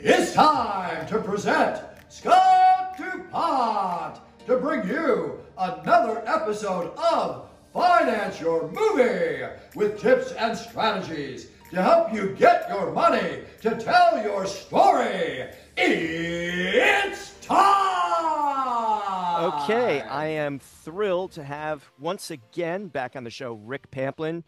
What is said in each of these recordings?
It's time to present Scott DuPont to bring you another episode of Finance Your Movie with tips and strategies to help you get your money to tell your story. It's time! Okay, I am thrilled to have once again back on the show Rick Pamplin,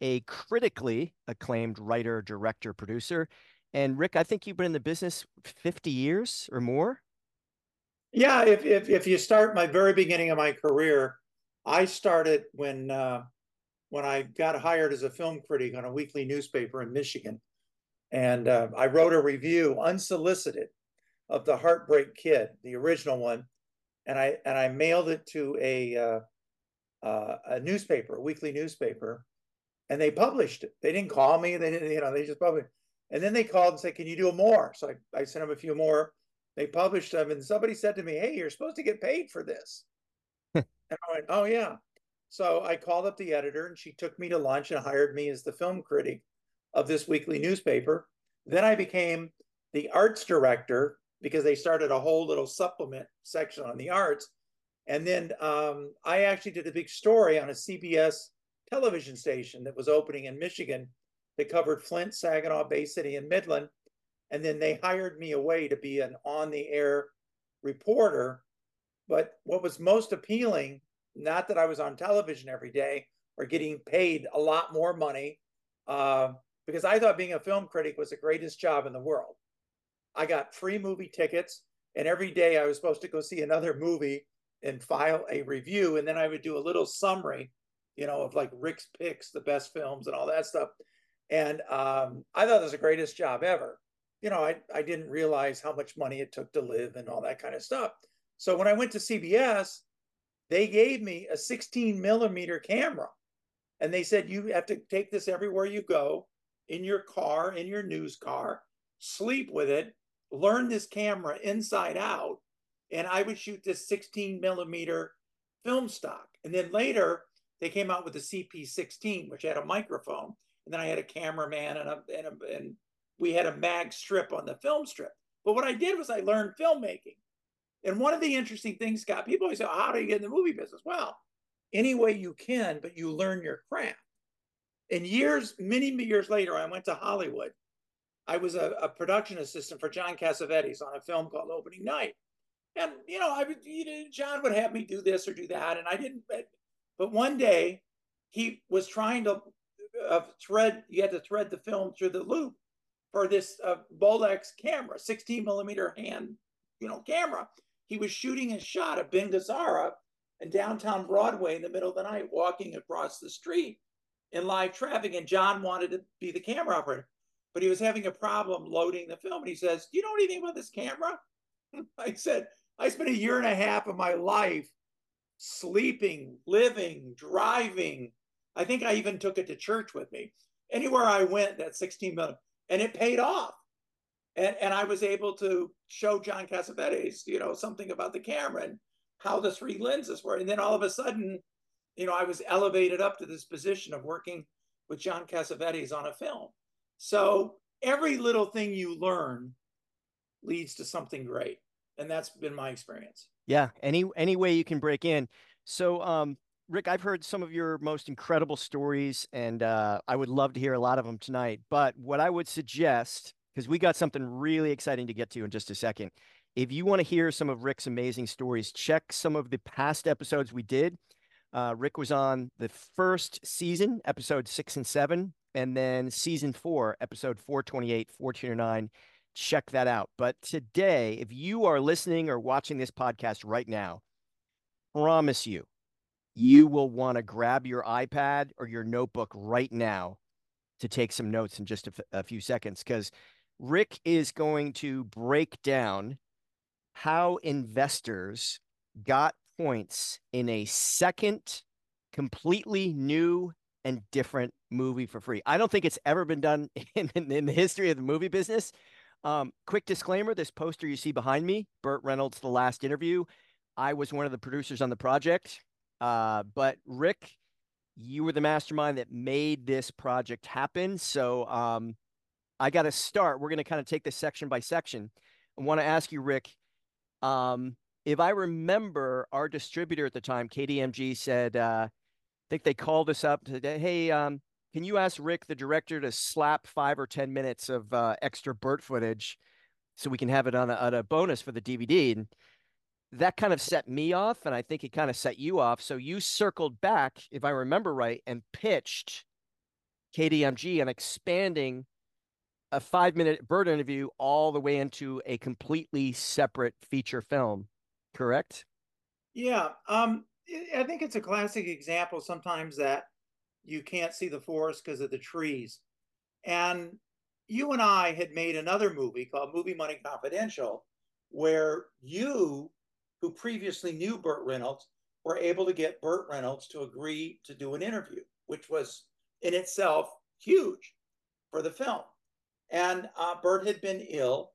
a critically acclaimed writer, director, producer. And Rick, I think you've been in the business 50 years or more. Yeah, if if, if you start my very beginning of my career, I started when uh, when I got hired as a film critic on a weekly newspaper in Michigan, and uh, I wrote a review unsolicited of the Heartbreak Kid, the original one, and I and I mailed it to a uh, uh, a newspaper, a weekly newspaper, and they published it. They didn't call me. They didn't, you know, they just published. And then they called and said, "Can you do more?" So I, I sent them a few more. They published them, and somebody said to me, "Hey, you're supposed to get paid for this." and I went, "Oh yeah." So I called up the editor, and she took me to lunch and hired me as the film critic of this weekly newspaper. Then I became the arts director because they started a whole little supplement section on the arts. And then um, I actually did a big story on a CBS television station that was opening in Michigan that covered Flint, Saginaw, Bay City, and Midland. And then they hired me away to be an on the air reporter. But what was most appealing, not that I was on television every day or getting paid a lot more money, uh, because I thought being a film critic was the greatest job in the world. I got free movie tickets, and every day I was supposed to go see another movie and file a review. And then I would do a little summary, you know, of like Rick's picks, the best films, and all that stuff. And um, I thought it was the greatest job ever. You know, I, I didn't realize how much money it took to live and all that kind of stuff. So when I went to CBS, they gave me a 16 millimeter camera. And they said, you have to take this everywhere you go in your car, in your news car, sleep with it, learn this camera inside out. And I would shoot this 16 millimeter film stock. And then later, they came out with the CP16, which had a microphone and then I had a cameraman and a, and a, and we had a mag strip on the film strip. But what I did was I learned filmmaking. And one of the interesting things, Scott, people always say, how do you get in the movie business? Well, any way you can, but you learn your craft. And years, many years later, I went to Hollywood. I was a, a production assistant for John Cassavetes on a film called Opening Night. And, you know, I would, you know, John would have me do this or do that. And I didn't, but one day he was trying to of thread, you had to thread the film through the loop for this uh, Bolex camera, 16 millimeter hand, you know, camera. He was shooting a shot of Ben Gazzara in downtown Broadway in the middle of the night, walking across the street in live traffic. And John wanted to be the camera operator, but he was having a problem loading the film. And he says, Do you know anything about this camera? I said, I spent a year and a half of my life sleeping, living, driving, I think I even took it to church with me. Anywhere I went, that 16 million, and it paid off. And, and I was able to show John Cassavetes, you know, something about the camera and how the three lenses were. And then all of a sudden, you know, I was elevated up to this position of working with John Cassavetes on a film. So every little thing you learn leads to something great. And that's been my experience. Yeah. Any any way you can break in. So um Rick, I've heard some of your most incredible stories, and uh, I would love to hear a lot of them tonight. But what I would suggest, because we got something really exciting to get to in just a second, if you want to hear some of Rick's amazing stories, check some of the past episodes we did. Uh, Rick was on the first season, episode six and seven, and then season four, episode 428, 429. Check that out. But today, if you are listening or watching this podcast right now, promise you, you will want to grab your iPad or your notebook right now to take some notes in just a, f- a few seconds because Rick is going to break down how investors got points in a second, completely new and different movie for free. I don't think it's ever been done in, in, in the history of the movie business. Um, quick disclaimer this poster you see behind me, Burt Reynolds' The Last Interview. I was one of the producers on the project. Uh, but Rick, you were the mastermind that made this project happen. So um, I got to start. We're going to kind of take this section by section. I want to ask you, Rick, um, if I remember, our distributor at the time, KDMG, said, uh, I think they called us up hey, um, can you ask Rick, the director, to slap five or 10 minutes of uh, extra Burt footage so we can have it on a, on a bonus for the DVD? And that kind of set me off. And I think it kind of set you off. So you circled back, if I remember right, and pitched KDMG on expanding a five minute Burt interview all the way into a completely separate feature film, correct? Yeah. Um, I think it's a classic example sometimes that you can't see the forest because of the trees. And you and I had made another movie called Movie Money Confidential, where you, who previously knew Burt Reynolds, were able to get Burt Reynolds to agree to do an interview, which was in itself huge for the film. And uh, Burt had been ill,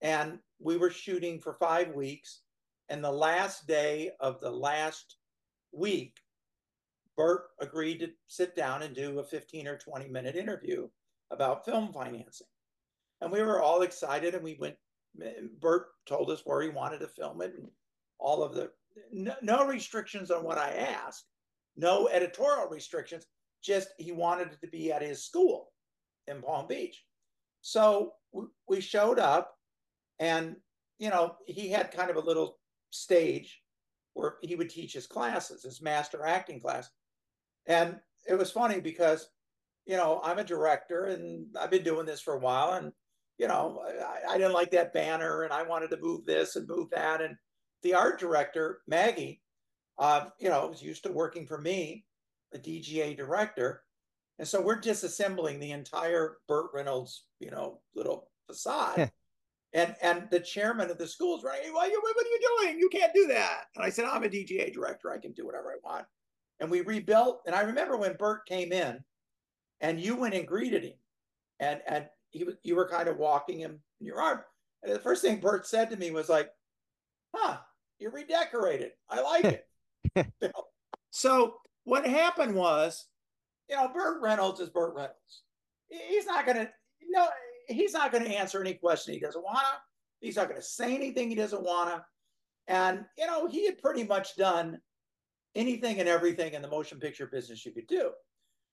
and we were shooting for five weeks. And the last day of the last week, Burt agreed to sit down and do a 15 or 20 minute interview about film financing. And we were all excited, and we went. Burt told us where he wanted to film it, and all of the no, no restrictions on what I asked, no editorial restrictions. Just he wanted it to be at his school in Palm Beach. So we showed up, and you know he had kind of a little stage where he would teach his classes, his master acting class, and it was funny because you know I'm a director and I've been doing this for a while, and you know I, I didn't like that banner, and I wanted to move this and move that, and the art director Maggie, uh, you know, was used to working for me, a DGA director, and so we're disassembling the entire Burt Reynolds, you know, little facade. and and the chairman of the school is running, what, what are you doing? You can't do that. And I said, I'm a DGA director. I can do whatever I want. And we rebuilt. And I remember when Burt came in and you went and greeted him. And and he was you were kind of walking him in your arm. And the first thing Burt said to me was like, huh, you're redecorated. I like it. you know? So what happened was you know, Burt Reynolds is Burt Reynolds. He's not going to, no, he's not going to answer any question he doesn't want to. He's not going to say anything he doesn't want to. And, you know, he had pretty much done anything and everything in the motion picture business you could do.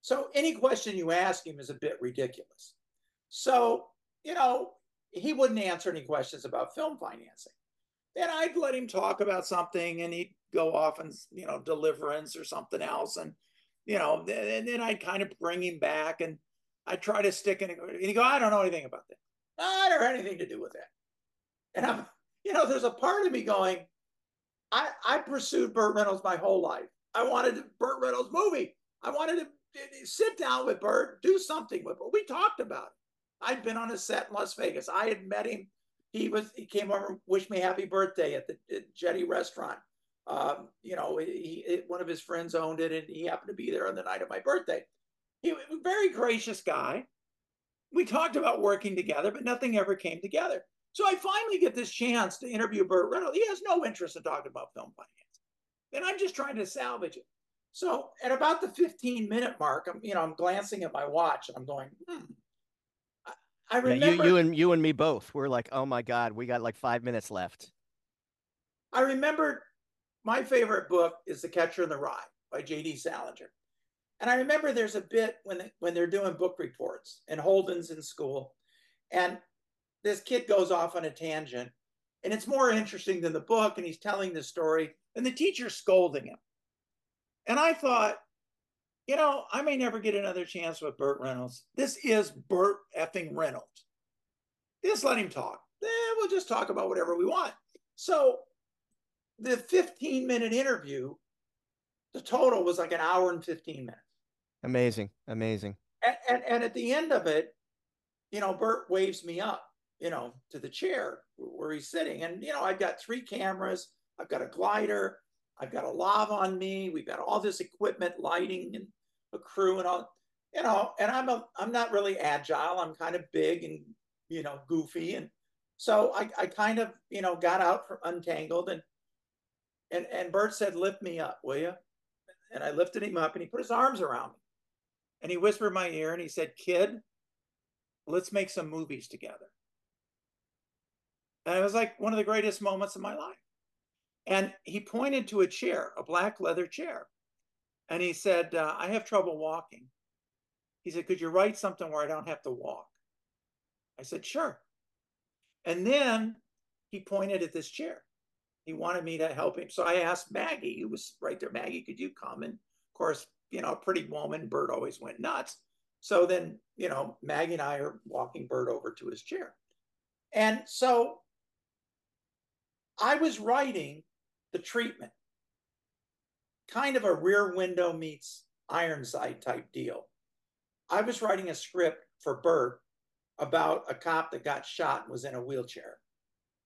So any question you ask him is a bit ridiculous. So, you know, he wouldn't answer any questions about film financing. Then I'd let him talk about something and he'd go off and, you know, deliverance or something else. And, you know, and then I'd kind of bring him back and I'd try to stick in. And he'd go, I don't know anything about that. I don't have anything to do with that. And I'm, you know, there's a part of me going, I, I pursued Burt Reynolds my whole life. I wanted Burt Reynolds movie. I wanted to sit down with Burt, do something with him. We talked about it. I'd been on a set in Las Vegas. I had met him. He was he came over and wished me happy birthday at the at Jetty restaurant. Um, you know, he, one of his friends owned it, and he happened to be there on the night of my birthday. He was a very gracious guy. We talked about working together, but nothing ever came together. So I finally get this chance to interview Burt Reynolds. He has no interest in talking about film finance, and I'm just trying to salvage it. So at about the 15 minute mark, I'm you know I'm glancing at my watch and I'm going, hmm. I, remember you, you and you and me both. We're like, oh my god, we got like five minutes left. I remember my favorite book is The Catcher in the Rye by J.D. Salinger. And I remember there's a bit when, they, when they're doing book reports and Holden's in school. And this kid goes off on a tangent and it's more interesting than the book. And he's telling the story and the teacher's scolding him. And I thought, you know, I may never get another chance with Burt Reynolds. This is Burt effing Reynolds. Just let him talk. Eh, we'll just talk about whatever we want. So the 15 minute interview, the total was like an hour and 15 minutes. Amazing. Amazing. And, and, and at the end of it, you know, Burt waves me up, you know, to the chair where he's sitting. And, you know, I've got three cameras, I've got a glider, I've got a lav on me, we've got all this equipment, lighting and a crew and all, you know, and I'm a I'm not really agile. I'm kind of big and you know, goofy. And so I, I kind of, you know, got out from untangled and and, and Burt said, Lift me up, will you? And I lifted him up and he put his arms around me. And he whispered in my ear and he said, Kid, let's make some movies together. And it was like one of the greatest moments of my life. And he pointed to a chair, a black leather chair. And he said, uh, I have trouble walking. He said, Could you write something where I don't have to walk? I said, Sure. And then he pointed at this chair. He wanted me to help him. So I asked Maggie, who was right there, Maggie, could you come? And of course, you know, a pretty woman, Burt always went nuts. So then, you know, Maggie and I are walking Burt over to his chair. And so I was writing the treatment, kind of a rear window meets Ironside type deal. I was writing a script for Burt about a cop that got shot and was in a wheelchair,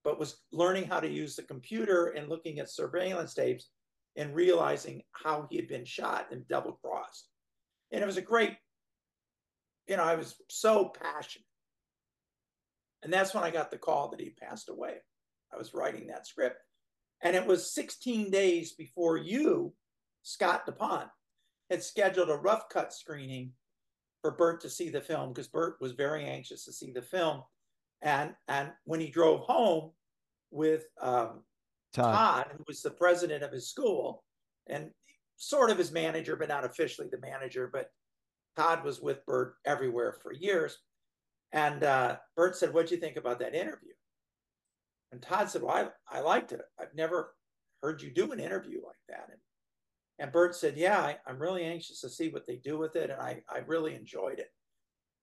but was learning how to use the computer and looking at surveillance tapes and realizing how he had been shot and double crossed. And it was a great, you know, I was so passionate. And that's when I got the call that he passed away. I was writing that script. And it was 16 days before you, Scott DuPont, had scheduled a rough cut screening for Burt to see the film because Burt was very anxious to see the film. And and when he drove home with um, Todd. Todd, who was the president of his school and sort of his manager, but not officially the manager, but Todd was with Burt everywhere for years. And uh, Burt said, What'd you think about that interview? And Todd said, Well, I, I liked it. I've never heard you do an interview like that. And, and Burt said, Yeah, I, am really anxious to see what they do with it. And I, I really enjoyed it.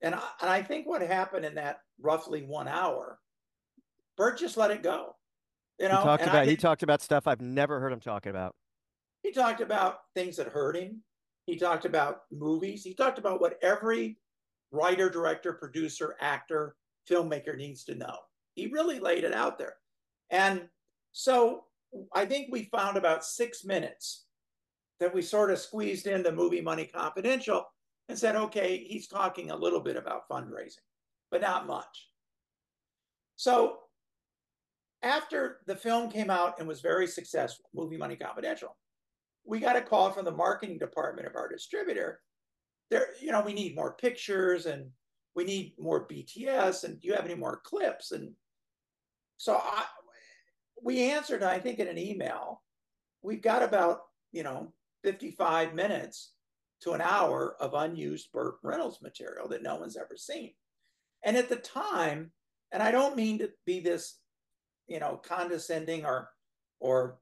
And I, and I think what happened in that roughly one hour, Burt just let it go. You know, he talked about he talked about stuff I've never heard him talking about. He talked about things that hurt him. He talked about movies. He talked about what every writer, director, producer, actor, filmmaker needs to know. He really laid it out there. And so I think we found about six minutes that we sort of squeezed into Movie Money Confidential and said, okay, he's talking a little bit about fundraising, but not much. So after the film came out and was very successful, Movie Money Confidential, we got a call from the marketing department of our distributor. There, you know, we need more pictures and we need more BTS and do you have any more clips? And so I, we answered, I think, in an email. We've got about, you know, 55 minutes to an hour of unused Burt Reynolds material that no one's ever seen. And at the time, and I don't mean to be this, you know, condescending or or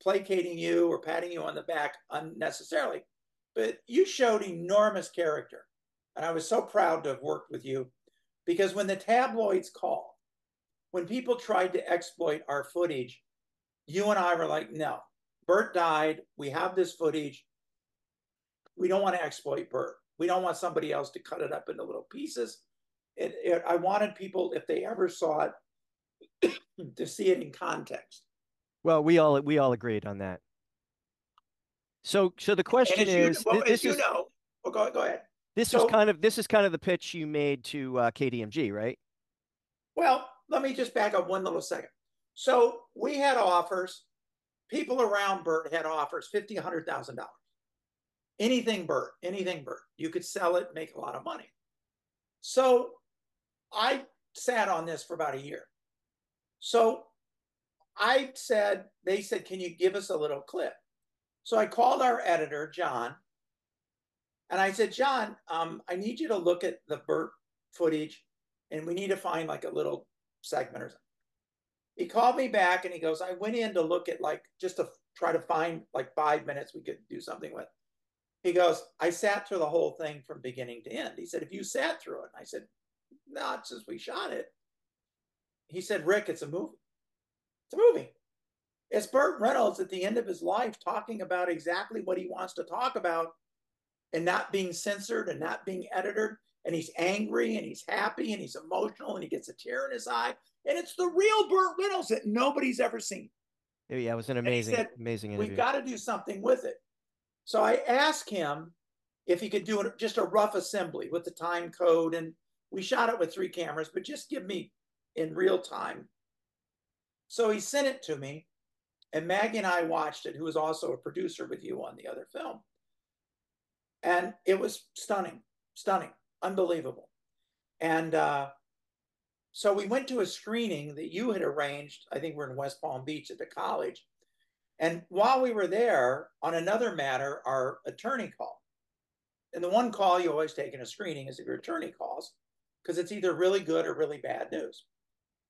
placating you or patting you on the back unnecessarily, but you showed enormous character. And I was so proud to have worked with you because when the tabloids called when people tried to exploit our footage, you and I were like, no, Burt died. We have this footage. We don't want to exploit Burt. We don't want somebody else to cut it up into little pieces. It, it, I wanted people, if they ever saw it, to see it in context. Well, we all we all agreed on that. So, so the question is, you, well, this is, know, well, go, go ahead. This so, is kind of this is kind of the pitch you made to uh, KDMG, right? Well, let me just back up one little second. So we had offers. People around Burt had offers fifty, hundred thousand dollars. Anything Burt, anything Burt. You could sell it, make a lot of money. So I sat on this for about a year. So I said, they said, can you give us a little clip? So I called our editor, John, and I said, John, um, I need you to look at the Burt footage and we need to find like a little segment or something. He called me back and he goes, I went in to look at like just to try to find like five minutes we could do something with. He goes, I sat through the whole thing from beginning to end. He said, If you sat through it, and I said, Not since we shot it. He said, Rick, it's a movie. It's a movie. It's Burt Reynolds at the end of his life talking about exactly what he wants to talk about and not being censored and not being edited and he's angry and he's happy and he's emotional and he gets a tear in his eye. And it's the real Burt Reynolds that nobody's ever seen. Yeah, it was an amazing, said, amazing interview. We've got to do something with it. So I asked him if he could do just a rough assembly with the time code. And we shot it with three cameras, but just give me in real time. So he sent it to me. And Maggie and I watched it, who was also a producer with you on the other film. And it was stunning, stunning unbelievable. And uh, so we went to a screening that you had arranged. I think we're in West Palm Beach at the college. And while we were there, on another matter, our attorney called. And the one call you always take in a screening is if your attorney calls, because it's either really good or really bad news.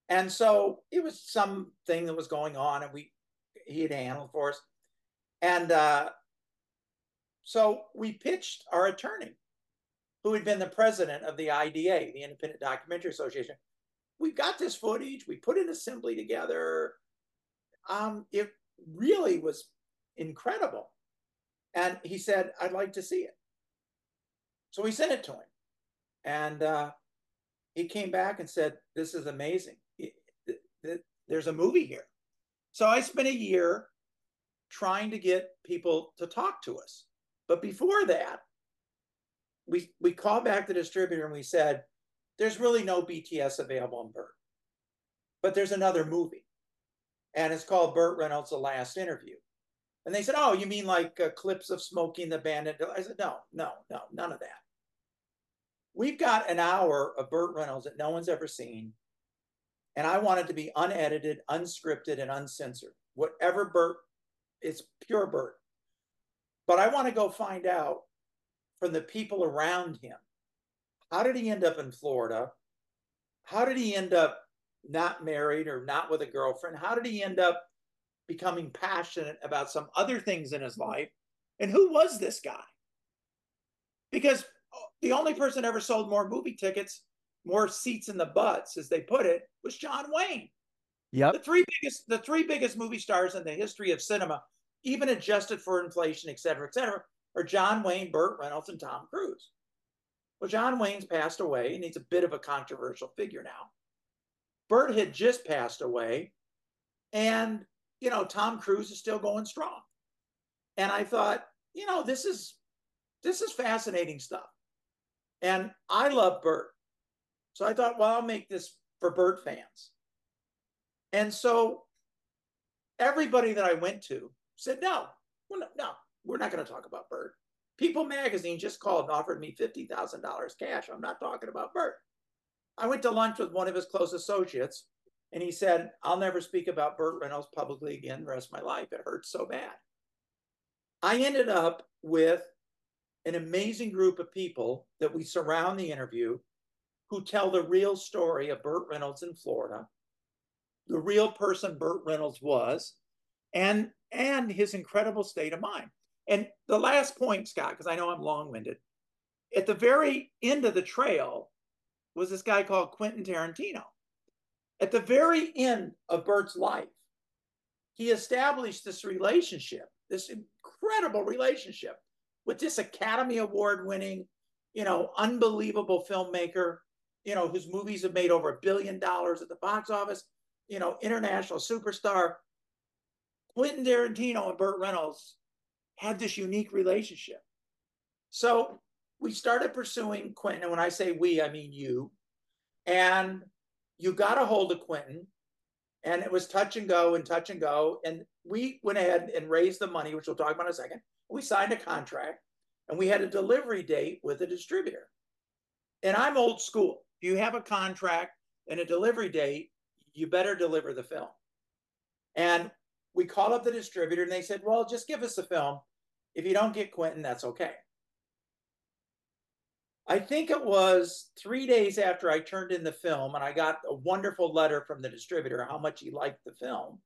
And so it was something that was going on, and we he had handled for us. And uh, so we pitched our attorney, who had been the president of the IDA, the Independent Documentary Association. We got this footage, we put an assembly together. Um, it really was incredible. And he said, I'd like to see it. So we sent it to him. And uh, he came back and said, This is amazing. There's a movie here. So I spent a year trying to get people to talk to us. But before that, we we called back the distributor and we said, there's really no BTS available in Burt. But there's another movie. And it's called Burt Reynolds' The Last Interview. And they said, Oh, you mean like uh, clips of Smokey and the Bandit? I said, No, no, no, none of that. We've got an hour of Burt Reynolds that no one's ever seen. And I want it to be unedited, unscripted, and uncensored. Whatever Burt, it's pure Burt. But I want to go find out from the people around him. How did he end up in Florida? How did he end up not married or not with a girlfriend? How did he end up becoming passionate about some other things in his life? And who was this guy? Because the only person ever sold more movie tickets, more seats in the butts, as they put it, was John Wayne. Yep. The three biggest, the three biggest movie stars in the history of cinema even adjusted for inflation, et cetera, et cetera, are John Wayne, Burt Reynolds, and Tom Cruise. Well, John Wayne's passed away, and he's a bit of a controversial figure now. Burt had just passed away, and you know Tom Cruise is still going strong. And I thought, you know, this is this is fascinating stuff, and I love Burt, so I thought, well, I'll make this for Burt fans. And so everybody that I went to said, no, well, no, no, we're not going to talk about Burt. People magazine just called and offered me $50,000 cash. I'm not talking about Burt. I went to lunch with one of his close associates, and he said, I'll never speak about Burt Reynolds publicly again the rest of my life. It hurts so bad. I ended up with an amazing group of people that we surround the interview who tell the real story of Burt Reynolds in Florida, the real person Burt Reynolds was, and and his incredible state of mind. And the last point, Scott, because I know I'm long-winded, at the very end of the trail was this guy called Quentin Tarantino. At the very end of Burt's life, he established this relationship, this incredible relationship with this Academy Award winning, you know, unbelievable filmmaker, you know, whose movies have made over a billion dollars at the box office, you know, international superstar. Quentin Tarantino and Burt Reynolds had this unique relationship. So we started pursuing Quentin. And when I say we, I mean you. And you got a hold of Quentin. And it was touch and go and touch and go. And we went ahead and raised the money, which we'll talk about in a second. We signed a contract and we had a delivery date with a distributor. And I'm old school. If you have a contract and a delivery date, you better deliver the film. And we called up the distributor and they said, well, just give us the film. If you don't get Quentin, that's okay. I think it was three days after I turned in the film and I got a wonderful letter from the distributor how much he liked the film.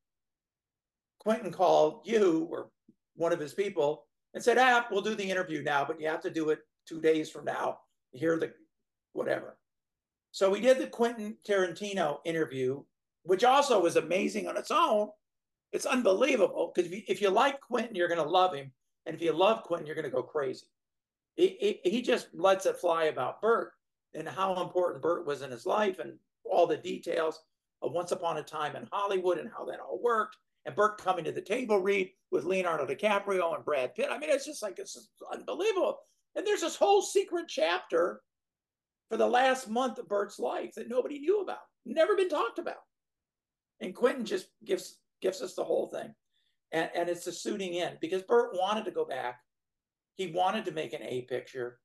Quentin called you or one of his people and said, ah, we'll do the interview now, but you have to do it two days from now. Hear the whatever. So we did the Quentin Tarantino interview, which also was amazing on its own it's unbelievable because if you, if you like Quentin, you're going to love him. And if you love Quentin, you're going to go crazy. He, he, he just lets it fly about Burt and how important Burt was in his life and all the details of Once Upon a Time in Hollywood and how that all worked. And Burt coming to the table read with Leonardo DiCaprio and Brad Pitt. I mean, it's just like, it's unbelievable. And there's this whole secret chapter for the last month of Burt's life that nobody knew about, never been talked about. And Quentin just gives gives us the whole thing. And, and it's the suiting in because Burt wanted to go back. He wanted to make an A picture.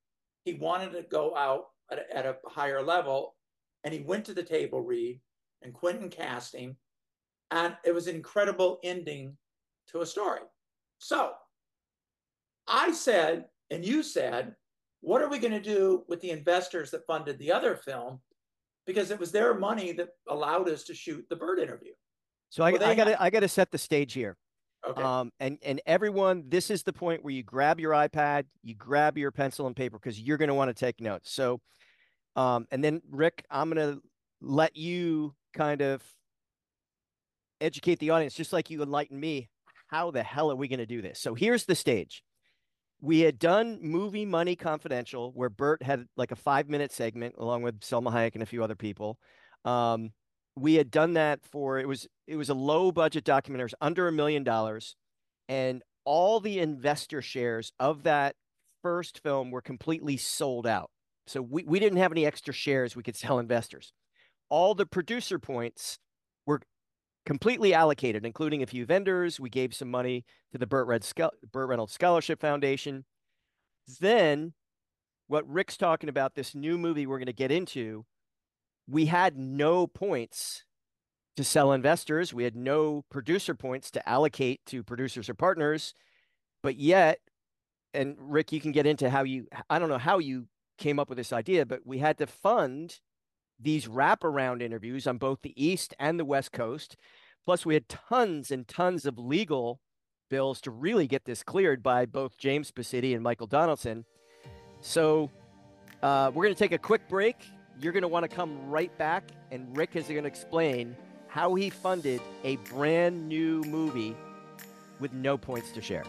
He wanted to go out at a, at a higher level. And he went to the table read, and Quentin cast him. And it was an incredible ending to a story. So I said, and you said, what are we going to do with the investors that funded the other film? Because it was their money that allowed us to shoot the Burt interview. So I, I got to I got to set the stage here. Okay. Um, and and everyone, this is the point where you grab your iPad, you grab your pencil and paper because you're going to want to take notes. So, um, and then Rick, I'm going to let you kind of educate the audience, just like you enlighten me. How the hell are we going to do this? So here's the stage. We had done Movie Money Confidential, where Burt had like a five minute segment along with Salma Hayek and a few other people. Um, we had done that for it was it was a low budget documentary, it was under a million dollars, and all the investor shares of that first film were completely sold out. So we, we didn't have any extra shares we could sell investors. All the producer points were completely allocated, including a few vendors. We gave some money to the Burt, Red Burt Reynolds Scholarship Foundation. Then, what Rick's talking about, this new movie we're going to get into, we had no points to sell investors. We had no producer points to allocate to producers or partners. But yet, and Rick, you can get into how you, I don't know how you came up with this idea, but we had to fund these wraparound interviews on both the East and the West Coast. Plus, we had tons and tons of legal bills to really get this cleared by both James Pacitti and Michael Donaldson. So, uh, we're going to take a quick break. You're going to want to come right back, and Rick is going to explain how he funded a brand new movie with no points to share.